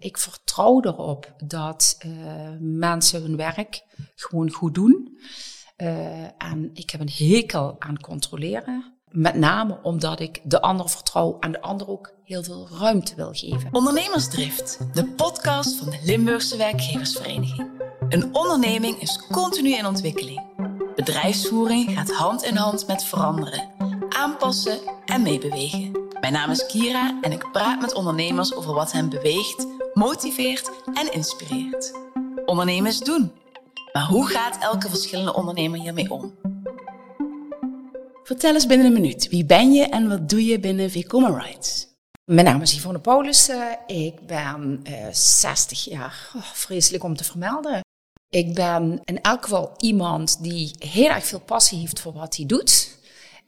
Ik vertrouw erop dat uh, mensen hun werk gewoon goed doen. Uh, en ik heb een hekel aan controleren. Met name omdat ik de ander vertrouw en de ander ook heel veel ruimte wil geven. Ondernemersdrift, de podcast van de Limburgse Werkgeversvereniging. Een onderneming is continu in ontwikkeling. Bedrijfsvoering gaat hand in hand met veranderen, aanpassen en meebewegen. Mijn naam is Kira en ik praat met ondernemers over wat hen beweegt, motiveert en inspireert. Ondernemen is doen. Maar hoe gaat elke verschillende ondernemer hiermee om? Vertel eens binnen een minuut. Wie ben je en wat doe je binnen Vcoma Rights? Mijn naam is Yvonne Paulussen. Ik ben uh, eh, 60 jaar. Oh, vreselijk om te vermelden. Ik ben in elk geval iemand die heel erg veel passie heeft voor wat hij doet.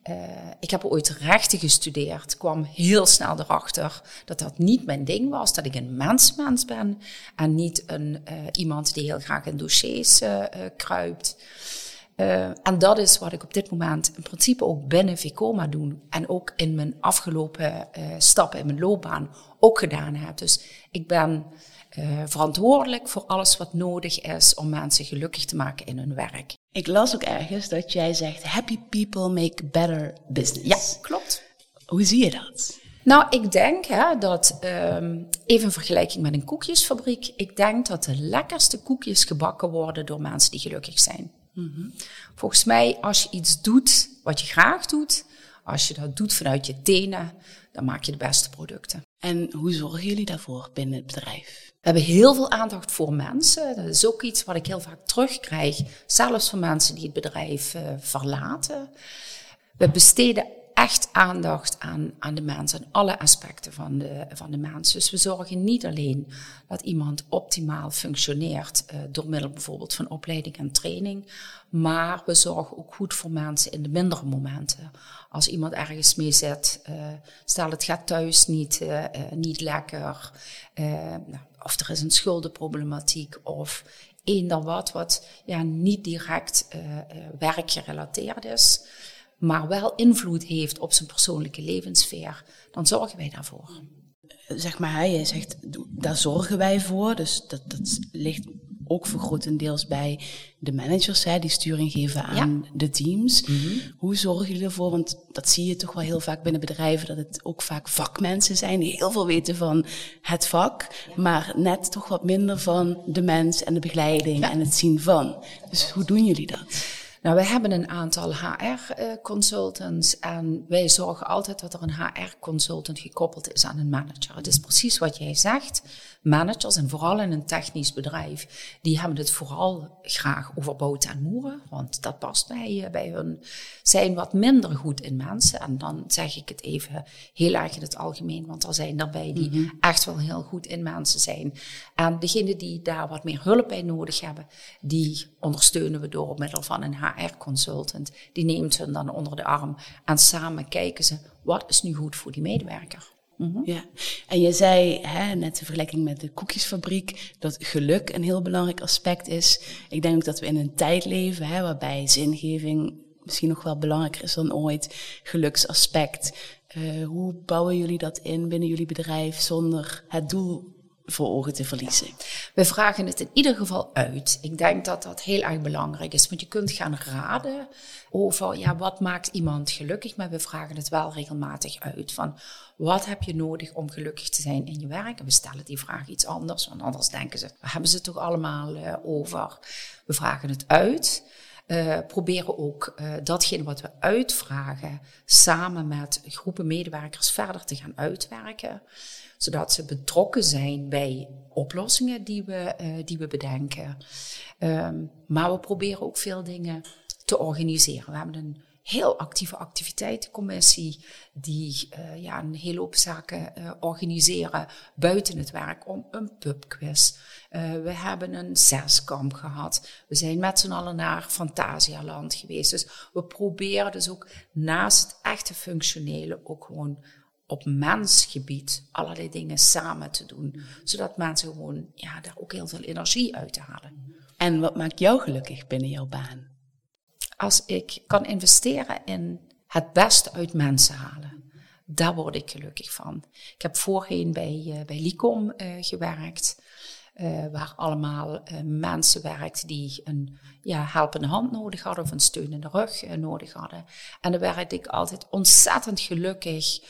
Uh, ik heb ooit rechten gestudeerd, kwam heel snel erachter dat dat niet mijn ding was, dat ik een mensmens ben en niet een, uh, iemand die heel graag in dossiers uh, kruipt. en dat is wat ik op dit moment in principe ook binnen Vicoma doe en ook in mijn afgelopen stappen in mijn loopbaan ook gedaan heb. Dus ik ben verantwoordelijk voor alles wat nodig is om mensen gelukkig te maken in hun werk. Ik las ook ergens dat jij zegt: Happy people make better business. Ja, klopt. Hoe zie je dat? Nou, ik denk hè, dat, um, even in vergelijking met een koekjesfabriek, ik denk dat de lekkerste koekjes gebakken worden door mensen die gelukkig zijn. Mm -hmm. Volgens mij, als je iets doet wat je graag doet, als je dat doet vanuit je tenen, dan maak je de beste producten. En hoe zorgen jullie daarvoor binnen het bedrijf? We hebben heel veel aandacht voor mensen. Dat is ook iets wat ik heel vaak terugkrijg, zelfs van mensen die het bedrijf uh, verlaten. We besteden echt aandacht aan, aan de mensen, aan alle aspecten van de, van de mens. Dus we zorgen niet alleen dat iemand optimaal functioneert uh, door middel bijvoorbeeld van opleiding en training, maar we zorgen ook goed voor mensen in de mindere momenten. Als iemand ergens mee zit, uh, stel het gaat thuis niet, uh, niet lekker, nou, of er is een schuldenproblematiek of eender wat, wat ja, niet direct werkgerelateerd is maar wel invloed heeft op zijn persoonlijke levenssfeer, dan zorgen wij daarvoor. Zeg maar, je zegt, daar zorgen wij voor. Dus dat, dat ligt ook voor grotendeels bij de managers, hè, die sturing geven aan de teams. Mhm. Hoe zorgen jullie ervoor? Want dat zie je toch wel heel vaak binnen bedrijven, dat het ook vaak vakmensen zijn die heel veel weten van het vak, maar net toch wat minder van de mens en de begeleiding en het zien van. Dus hoe doen jullie dat? Nou, we hebben een aantal HR-consultants en wij zorgen altijd dat er een HR-consultant gekoppeld is aan een manager. Het is precies wat jij zegt. Managers, en vooral in een technisch bedrijf, die hebben het vooral graag over boten en moeren, want dat past bij, bij hun, zijn wat minder goed in mensen. En dan zeg ik het even heel erg in het algemeen, want er zijn daarbij die mhm. echt wel heel goed in mensen zijn. En degenen die daar wat meer hulp bij nodig hebben, die ondersteunen we door middel van een HR-consultant. Die neemt ze dan onder de arm en samen kijken ze wat is nu goed voor die medewerker. Mm Ja, en je zei hè, net in vergelijking met de koekjesfabriek dat geluk een heel belangrijk aspect is. Ik denk ook dat we in een tijd leven hè, waarbij zingeving misschien nog wel belangrijker is dan ooit. Geluksaspect. Uh, hoe bouwen jullie dat in binnen jullie bedrijf zonder het doel voor ogen te verliezen? We vragen het in ieder geval uit. Ik denk dat dat heel erg belangrijk is, want je kunt gaan raden over ja, wat maakt iemand gelukkig, maar we vragen het wel regelmatig uit van wat heb je nodig om gelukkig te zijn in je werk? En we stellen die vraag iets anders, want anders denken ze, we hebben ze het toch allemaal uh, over? We vragen het uit. Uh, proberen ook uh, datgene wat we uitvragen samen met groepen medewerkers verder te gaan uitwerken zodat ze betrokken zijn bij oplossingen die we, uh, die we bedenken. Um, maar we proberen ook veel dingen te organiseren. We hebben een heel actieve activiteitencommissie die uh, ja, een hele hoop zaken uh, organiseren buiten het werk om een pubquiz. We hebben een zeskamp gehad. We zijn met z'n allen naar Fantasialand geweest. Dus we proberen dus ook naast het echte functionele ook gewoon op mensgebied allerlei dingen samen te doen. Zodat mensen gewoon ja, daar ook heel veel energie uit halen. En wat maakt jou gelukkig binnen jouw baan? Als ik kan investeren in het beste uit mensen halen. daar word ik gelukkig van. Ik heb voorheen bij, uh, bij Licom uh, gewerkt. Uh, waar allemaal mensen werkten die een ja, helpende hand nodig hadden of een steunende rug nodig hadden. En daar werd ik altijd ontzettend gelukkig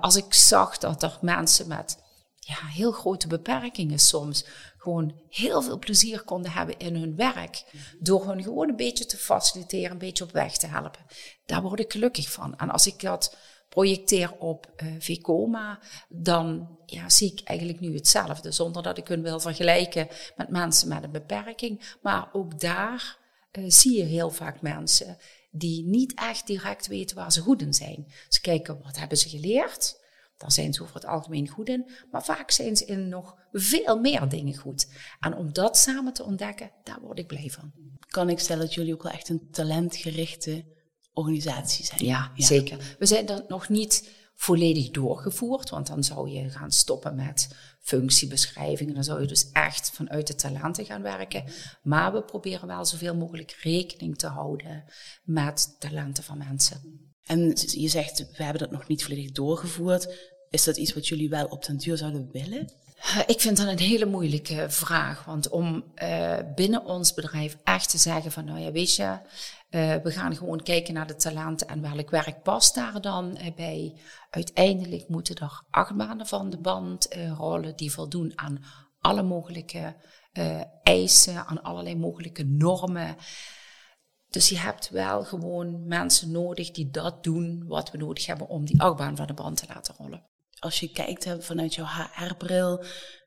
als ik zag dat er mensen met ja, heel grote beperkingen soms gewoon heel veel plezier konden hebben in hun werk. Door hun gewoon een beetje te faciliteren, een beetje op weg te helpen. Daar word ik gelukkig van. En als ik dat projecteer op uh, Vicoma, dan ja, zie ik eigenlijk nu hetzelfde. Zonder dat ik hun wil vergelijken met mensen met een beperking. Maar ook daar uh, zie je heel vaak mensen die niet echt direct weten waar ze goed in zijn. Ze kijken, wat hebben ze geleerd? Daar zijn ze over het algemeen goed in. Maar vaak zijn ze in nog veel meer dingen goed. En om dat samen te ontdekken, daar word ik blij van. Kan ik stellen dat jullie ook wel echt een talentgerichte organisatie zijn? Ja, zeker. We zijn dat nog niet volledig doorgevoerd, want dan zou je gaan stoppen met functiebeschrijvingen. Dan zou je dus echt vanuit de talenten gaan werken. Maar we proberen wel zoveel mogelijk rekening te houden met talenten van mensen. En je zegt, we hebben dat nog niet volledig doorgevoerd. Is dat iets wat jullie wel op den duur zouden willen? Eh, ik vind dat een hele moeilijke vraag. Want om uh, binnen ons bedrijf echt te zeggen van, nou ja, weet je, uh, we gaan gewoon kijken naar de talenten en welk werk past daar dan bij. Uiteindelijk moeten er acht maanden van de band rollen die voldoen aan alle mogelijke eisen, aan allerlei mogelijke normen. Dus je hebt wel gewoon mensen nodig die dat doen wat we nodig hebben om die achtbaan van de band te laten rollen. Als je kijkt vanuit jouw HR-bril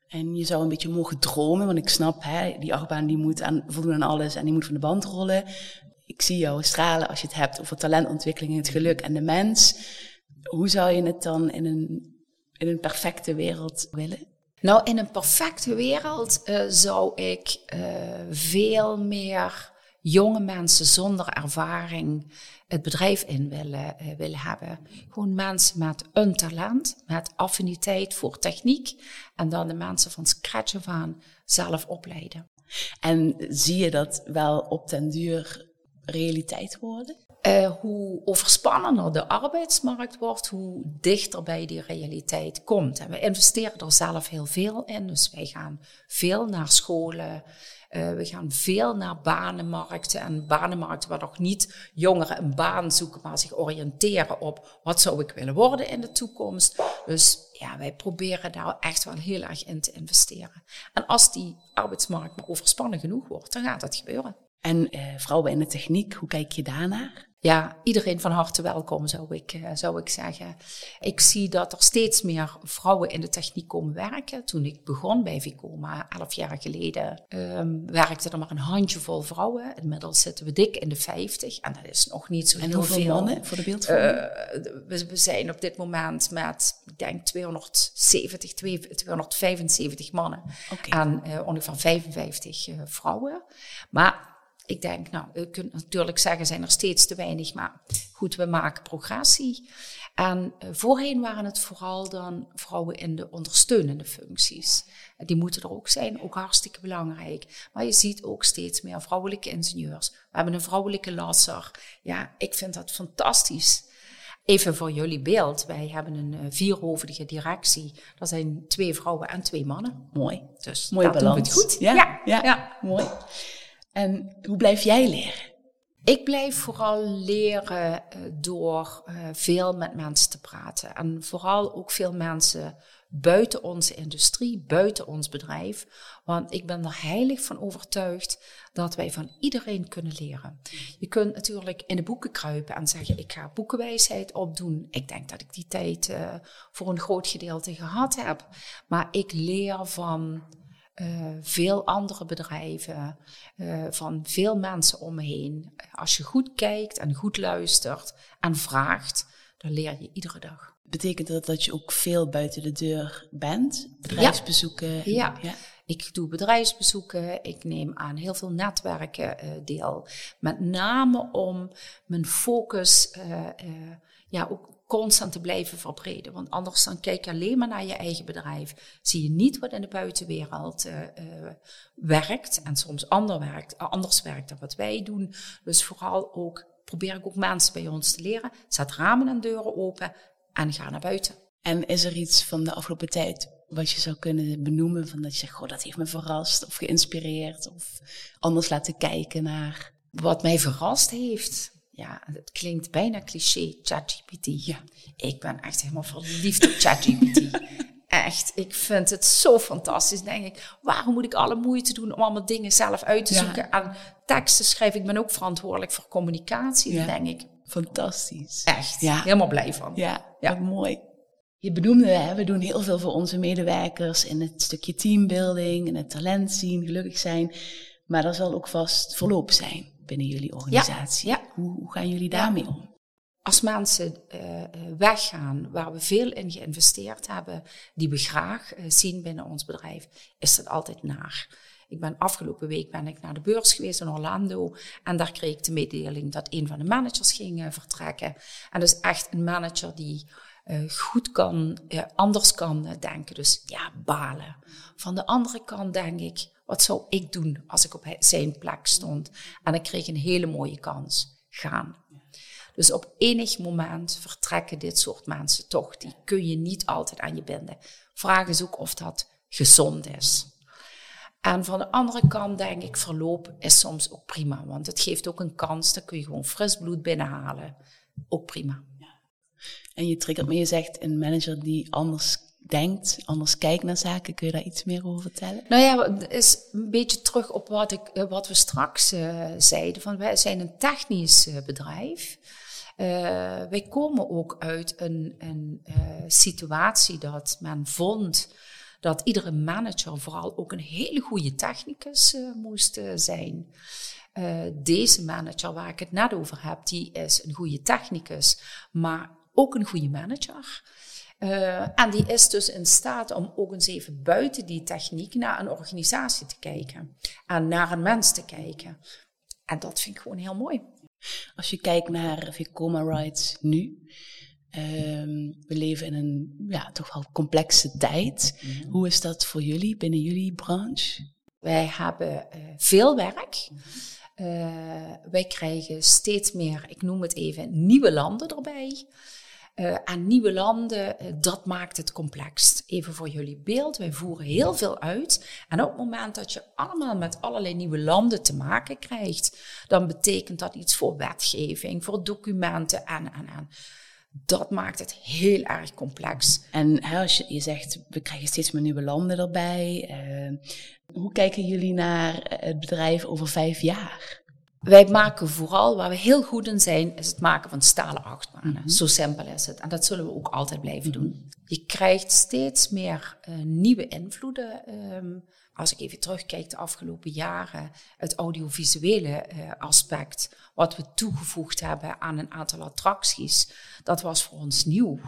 en je zou een beetje mogen dromen, want ik snap, hè, die achtbaan die moet aan, voldoen aan alles en die moet van de band rollen. Ik zie jou stralen als je het hebt over talentontwikkeling, het geluk en de mens. Hoe zou je het dan in een, in een perfecte wereld willen? Nou, in een perfecte wereld uh, zou ik uh, veel meer jonge mensen zonder ervaring het bedrijf in willen, uh, willen hebben. Gewoon mensen met een talent, met affiniteit voor techniek. En dan de mensen van scratch af aan zelf opleiden. En zie je dat wel op den duur realiteit worden? Uh, hoe overspannender de arbeidsmarkt wordt, hoe dichter bij die realiteit komt. En we investeren er zelf heel veel in. Dus wij gaan veel naar scholen. Uh, we gaan veel naar banenmarkten en banenmarkten waar nog niet jongeren een baan zoeken, maar zich oriënteren op wat zou ik willen worden in de toekomst. Dus ja, wij proberen daar echt wel heel erg in te investeren. En als die arbeidsmarkt maar overspannen genoeg wordt, dan gaat dat gebeuren. En uh, vrouwen in de techniek, hoe kijk je daarnaar? Ja, iedereen van harte welkom, zou ik, uh, zou ik zeggen. Ik zie dat er steeds meer vrouwen in de techniek komen werken. Toen ik begon bij Vicoma, elf jaar geleden, um, werkte er maar een handjevol vrouwen. Inmiddels zitten we dik in de vijftig en dat is nog niet zo en heel veel. mannen voor de beeldvorming? Uh, we, we, zijn op dit moment met, ik denk, 270, 275 mannen okay. en uh, ongeveer 55 vrouwen. Maar ik denk, nou, u kunt natuurlijk zeggen, zijn er steeds te weinig, maar goed, we maken progressie. En uh, voorheen waren het vooral dan vrouwen in de ondersteunende functies. Die moeten er ook zijn, ook hartstikke belangrijk. Maar je ziet ook steeds meer vrouwelijke ingenieurs. We hebben een vrouwelijke lasser. Ja, ik vind dat fantastisch. Even voor jullie beeld, wij hebben een uh, vierhoofdige directie. Dat zijn twee vrouwen en twee mannen. Mooi. Dus Mooi dat balans. doen we het goed. Ja, ja, ja. ja. mooi. En hoe blijf jij leren? Ik blijf vooral leren uh, door uh, veel met mensen te praten. En vooral ook veel mensen buiten onze industrie, buiten ons bedrijf. Want ik ben er heilig van overtuigd dat wij van iedereen kunnen leren. Je kunt natuurlijk in de boeken kruipen en zeggen: Ik ga boekenwijsheid opdoen. Ik denk dat ik die tijd uh, voor een groot gedeelte gehad heb. Maar ik leer van uh, veel andere bedrijven, uh, van veel mensen om me heen. Als je goed kijkt en goed luistert en vraagt, dan leer je iedere dag. Betekent dat dat je ook veel buiten de deur bent? Bedrijfsbezoeken? Ja, ja. ja. ik doe bedrijfsbezoeken. Ik neem aan heel veel netwerken uh, deel. Met name om mijn focus ja, ook constant te blijven verbreden. Want anders dan kijk je alleen maar naar je eigen bedrijf. Zie je niet wat in de buitenwereld uh, uh, werkt en soms ander werkt, anders werkt dan wat wij doen. Dus vooral ook probeer ik ook mensen bij ons te leren. Zet ramen en deuren open en ga naar buiten. En is er iets van de afgelopen tijd wat je zou kunnen benoemen van dat je zegt, goh, dat heeft me verrast of geïnspireerd of anders laten kijken naar? Wat mij verrast heeft, ja, het klinkt bijna cliché, ChatGPT. Ja. Ik ben echt helemaal verliefd op ChatGPT. echt, ik vind het zo fantastisch. denk ik, waarom moet ik alle moeite doen om allemaal dingen zelf uit te zoeken? En teksten schrijven, ik ben ook verantwoordelijk voor communicatie, ja. denk ik. Fantastisch. Echt, ja. helemaal blij van. Ja, ja. mooi. Je benoemde, hè, we doen heel veel voor onze medewerkers in het stukje teambuilding, in het talent zien, gelukkig zijn. Maar er zal ook vast verloop zijn binnen jullie organisatie. Ja, Hoe, hoe, gaan jullie daarmee om? Als mensen uh, weggaan waar we veel in geïnvesteerd hebben, die we graag uh, zien binnen ons bedrijf, is dat altijd naar. Ik ben afgelopen week ben ik naar de beurs geweest in Orlando en daar kreeg ik de mededeling dat een van de managers ging vertrekken. En is echt een manager die uh, goed kan, uh, anders kan denken. Dus ja, balen. Van de andere kant denk ik, wat zou ik doen als ik op zijn plek stond? En ik kreeg een hele mooie kans. Gaan. Dus op enig moment vertrekken dit soort mensen toch. Die kun je niet altijd aan je binden. Vraag is ook of dat gezond is. En van de andere kant denk ik, verloop is soms ook prima. Want het geeft ook een kans, dan kun je gewoon fris bloed binnenhalen. Ook prima. En je triggert me, je zegt een manager die anders denkt, anders kijkt naar zaken. Kun je daar iets meer over vertellen? Nou ja, is een beetje terug op wat, ik, eh, wat we straks uh, zeiden. Van wij zijn een technisch uh, bedrijf. Wij komen ook uit een, een situatie dat men vond dat iedere manager vooral ook een hele goede technicus moest zijn. deze manager waar ik het net over heb, die is een goede technicus, maar ook een goede manager. Uh, en die is dus in staat om ook eens even buiten die techniek naar een organisatie te kijken. En naar een mens te kijken. En dat vind ik gewoon heel mooi. Als je kijkt naar Vicoma Rights nu. Um, we leven in een ja, toch wel complexe tijd. Mhm. Hoe is dat voor jullie binnen jullie branche? Wij hebben uh, veel werk. Uh, wij krijgen steeds meer, ik noem het even, nieuwe landen erbij. Uh, aan nieuwe landen, uh, dat maakt het complex. Even voor jullie beeld, wij voeren heel veel uit. En op het moment dat je allemaal met allerlei nieuwe landen te maken krijgt, dan betekent dat iets voor wetgeving, voor documenten en, en, en. Dat maakt het heel erg complex. En als je, je zegt, we krijgen steeds meer nieuwe landen erbij. Uh, hoe kijken jullie naar het bedrijf over vijf jaar? Wij maken vooral, waar we heel goed in zijn, is het maken van stalen achtbanen. Mhm. Zo simpel is het. En dat zullen we ook altijd blijven doen. Je krijgt steeds meer uh, nieuwe invloeden. Um, als ik even terugkijk de afgelopen jaren, het audiovisuele uh, aspect, wat we toegevoegd hebben aan een aantal attracties, dat was voor ons nieuw.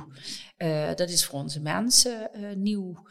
Uh, dat is voor onze mensen nieuw.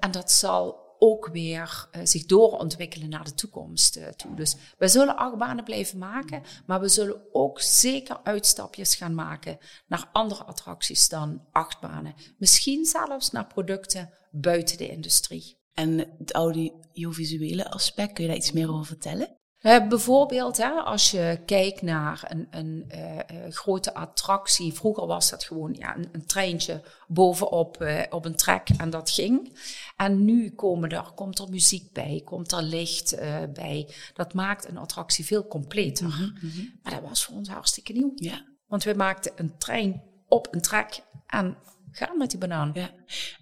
en dat zal ook weer uh, zich doorontwikkelen naar de toekomst uh, toe. Dus we zullen achtbanen blijven maken, maar we zullen ook zeker uitstapjes gaan maken naar andere attracties dan achtbanen. Misschien zelfs naar producten buiten de industrie. En het audiovisuele aspect, kun je daar iets meer over vertellen? Uh, bijvoorbeeld, hè, als je kijkt naar een, een uh, grote attractie. Vroeger was dat gewoon ja, een, een treintje bovenop uh, op een trek en dat ging. En nu komen er, komt er muziek bij, komt er licht bij. Dat maakt een attractie veel completer. Mm -hmm. Maar dat was voor ons hartstikke nieuw. Ja. Want we maakten een trein op een trek en gaan met die banaan. Ja.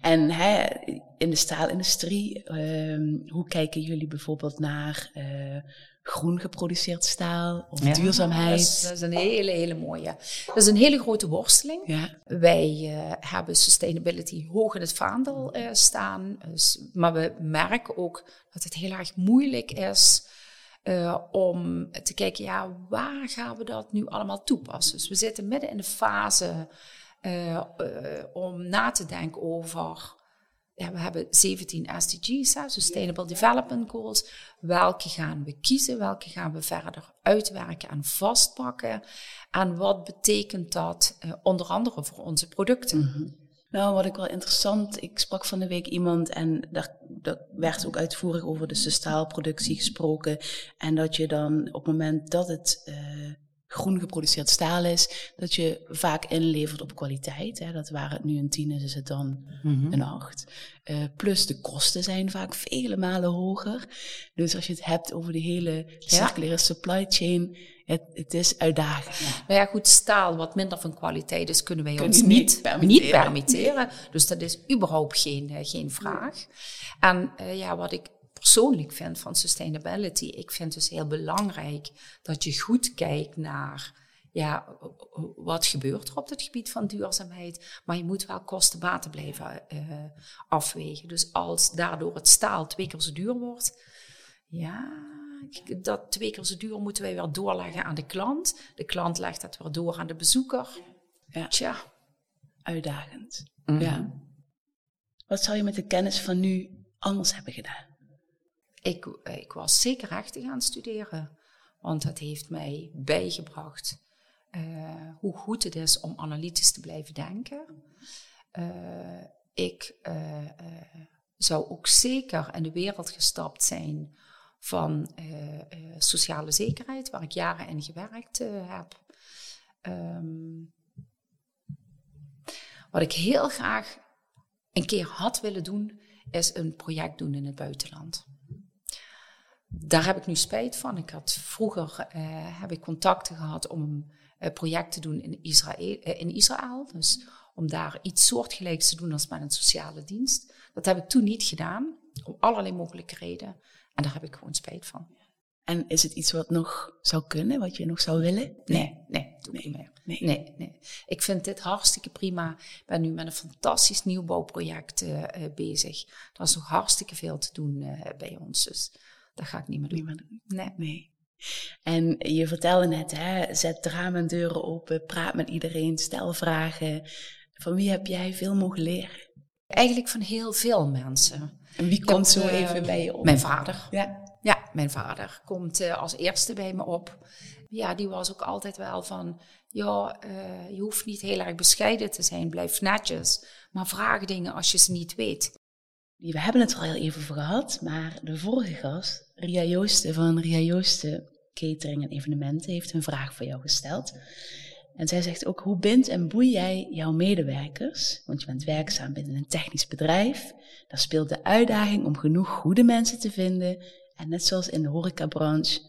En hè, in de staalindustrie, uh, hoe kijken jullie bijvoorbeeld naar groen geproduceerd staal of duurzaamheid. Dat is, dat is, een hele, hele mooie. Dat is een hele grote worsteling. Ja. Wij uh, hebben sustainability hoog in het vaandel uh, staan. Dus, maar we merken ook dat het heel erg moeilijk is uh, om te kijken, ja, waar gaan we dat nu allemaal toepassen? Dus we zitten midden in de fase om na te denken over ja, we hebben 17 SDG's, Sustainable Development Goals. Welke gaan we kiezen? Welke gaan we verder uitwerken en vastpakken? En wat betekent dat uh, onder andere voor onze producten? Mm -hmm. Nou, wat ik wel interessant, ik sprak van de week iemand en daar, daar werd ook uitvoerig over de staalproductie gesproken. En dat je dan op het moment dat het uh, groen geproduceerd staal is, dat je vaak inlevert op kwaliteit. Hè. Dat waar het nu een tien is, is het dan een acht. Uh, plus de kosten zijn vaak vele malen hoger. Dus als je het hebt over de hele circulaire supply chain, het, het is uitdagend. Maar ja, goed, staal wat minder van kwaliteit is, kunnen wij ons niet, niet permitteren. Dus dat is überhaupt geen, uh, geen vraag. En uh, ja, wat ik persoonlijk vind van sustainability. Ik vind dus heel belangrijk dat je goed kijkt naar ja, wat gebeurt er op het gebied van duurzaamheid. Maar je moet wel kosten-baten blijven uh, afwegen. Dus als daardoor het staal twee keer zo duur wordt, ja, dat twee keer zo duur moeten wij weer doorleggen aan de klant. De klant legt dat weer door aan de bezoeker. Ja. Tja. Uitdagend. Mm -hmm. Ja. Wat zou je met de kennis van nu anders hebben gedaan? Ik, ik was zeker rechten gaan studeren, want dat heeft mij bijgebracht uh, hoe goed het is om analytisch te blijven denken. Uh, ik zou ook zeker in de wereld gestapt zijn van sociale zekerheid, waar ik jaren in gewerkt heb. Um, wat ik heel graag een keer had willen doen, is een project doen in het buitenland daar heb ik nu spijt van. Ik had vroeger uh, heb ik contacten gehad om een uh, project te doen in Israël, uh, in Israël. Dus om daar iets soortgelijks te doen als met een sociale dienst. Dat heb ik toen niet gedaan, om allerlei mogelijke redenen. En daar heb ik gewoon spijt van. En is het iets wat nog zou kunnen, wat je nog zou willen? Nee, nee, doe nee, niet meer. Nee. nee. Nee, Ik vind dit hartstikke prima. Ik ben nu met een fantastisch nieuwbouwproject bezig. Er is nog hartstikke veel te doen bij ons. Dus dat ga ik niet meer doen. Niet meer doen. Nee. nee. En je vertelde net, hè, zet ramen en deuren open, praat met iedereen, stel vragen. Van wie heb jij veel mogen leren? Eigenlijk van heel veel mensen. En wie komt zo uh, even bij je op? Mijn vader. Ja. Ja, mijn vader komt uh, als eerste bij me op. Ja, die was ook altijd wel van, ja, uh, je hoeft niet heel erg bescheiden te zijn, blijf netjes. Maar vraag dingen als je ze niet weet. We hebben het er al heel even over gehad, maar de vorige gast, Ria Joosten van Ria Joosten Catering en Evenementen, heeft een vraag voor jou gesteld. En zij zegt ook, hoe bindt en boei jij jouw medewerkers? Want je bent werkzaam binnen een technisch bedrijf. Daar speelt de uitdaging om genoeg goede mensen te vinden. En net zoals in de horecabranche,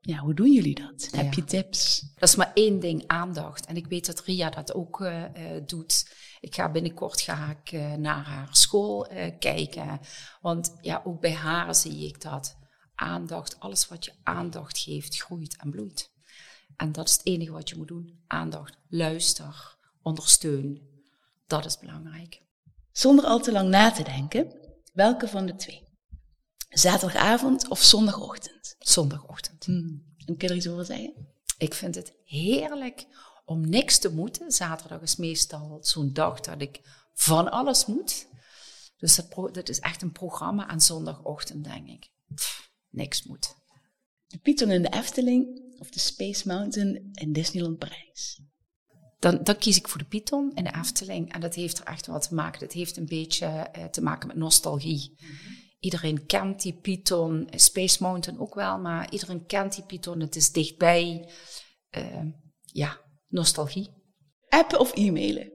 ja, hoe doen jullie dat? Heb je tips? Dat is maar één ding, aandacht. En ik weet dat Ria dat ook uh, uh, doet. Ik ga binnenkort ga ik, uh, naar haar school kijken. Want ja, ook bij haar zie ik dat aandacht, alles wat je aandacht geeft, groeit en bloeit. En dat is het enige wat je moet doen. Aandacht, luister, ondersteun. Dat is belangrijk. Zonder al te lang na te denken, welke van de twee? Zaterdagavond of zondagochtend? Zondagochtend. Hmm. En kun je er iets over zeggen? Ik vind het heerlijk om niks te moeten. Zaterdag is meestal zo'n dag dat ik van alles moet. Dus dat, dat is echt een programma aan zondagochtend, denk ik. Niks moet. De Python in de Efteling of de Space Mountain in Disneyland Parijs? Dan, dan, kies ik voor de Python in de Efteling. En dat heeft er echt wat te maken. Dat heeft een beetje uh, te maken met nostalgie. Mm -hmm. Iedereen kent die Python, Space Mountain ook wel, maar iedereen kent die Python. Het is dichtbij. Uh, ja, nostalgie. Appen of e-mailen?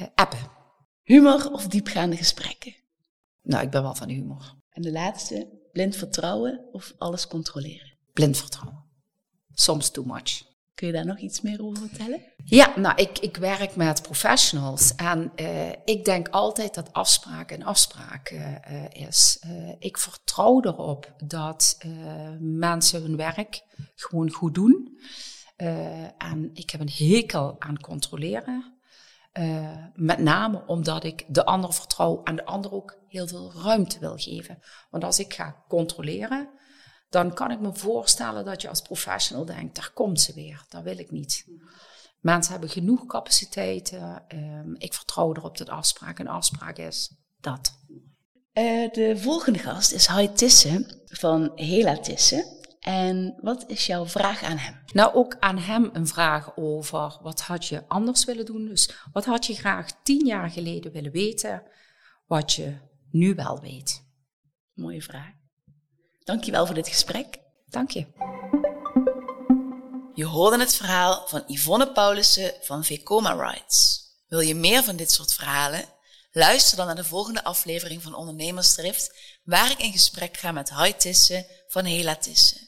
Uh, appen. Humor of diepgaande gesprekken? Nou, ik ben wel van humor. En de laatste, blind vertrouwen of alles controleren? Blind vertrouwen. Soms too much. Kun je daar nog iets meer over vertellen? Ja, nou, ik, ik werk met professionals en uh, ik denk altijd dat afspraak een afspraak uh, is. Uh, ik vertrouw erop dat mensen hun werk gewoon goed doen. en ik heb een hekel aan controleren. Met name omdat ik de ander vertrouw en de ander ook heel veel ruimte wil geven. Want als ik ga controleren, dan kan ik me voorstellen dat je als professional denkt, daar komt ze weer, dat wil ik niet. Mensen hebben genoeg capaciteiten. Um, ik vertrouw erop dat afspraak een afspraak is. Dat. Uh, de volgende gast is Hai Tissen van Hela Tissen. En wat is jouw vraag aan hem? Nou, ook aan hem een vraag over wat had je anders willen doen. Dus wat had je graag tien jaar geleden willen weten, wat je nu wel weet? Mooie vraag. Dankjewel voor dit gesprek. Dank je. Je hoorde het verhaal van Yvonne Paulussen van Vekoma Rights. Wil je meer van dit soort verhalen? Luister dan naar de volgende aflevering van Ondernemersdrift, waar ik in gesprek ga met Hai Tissen van Hela Tissen.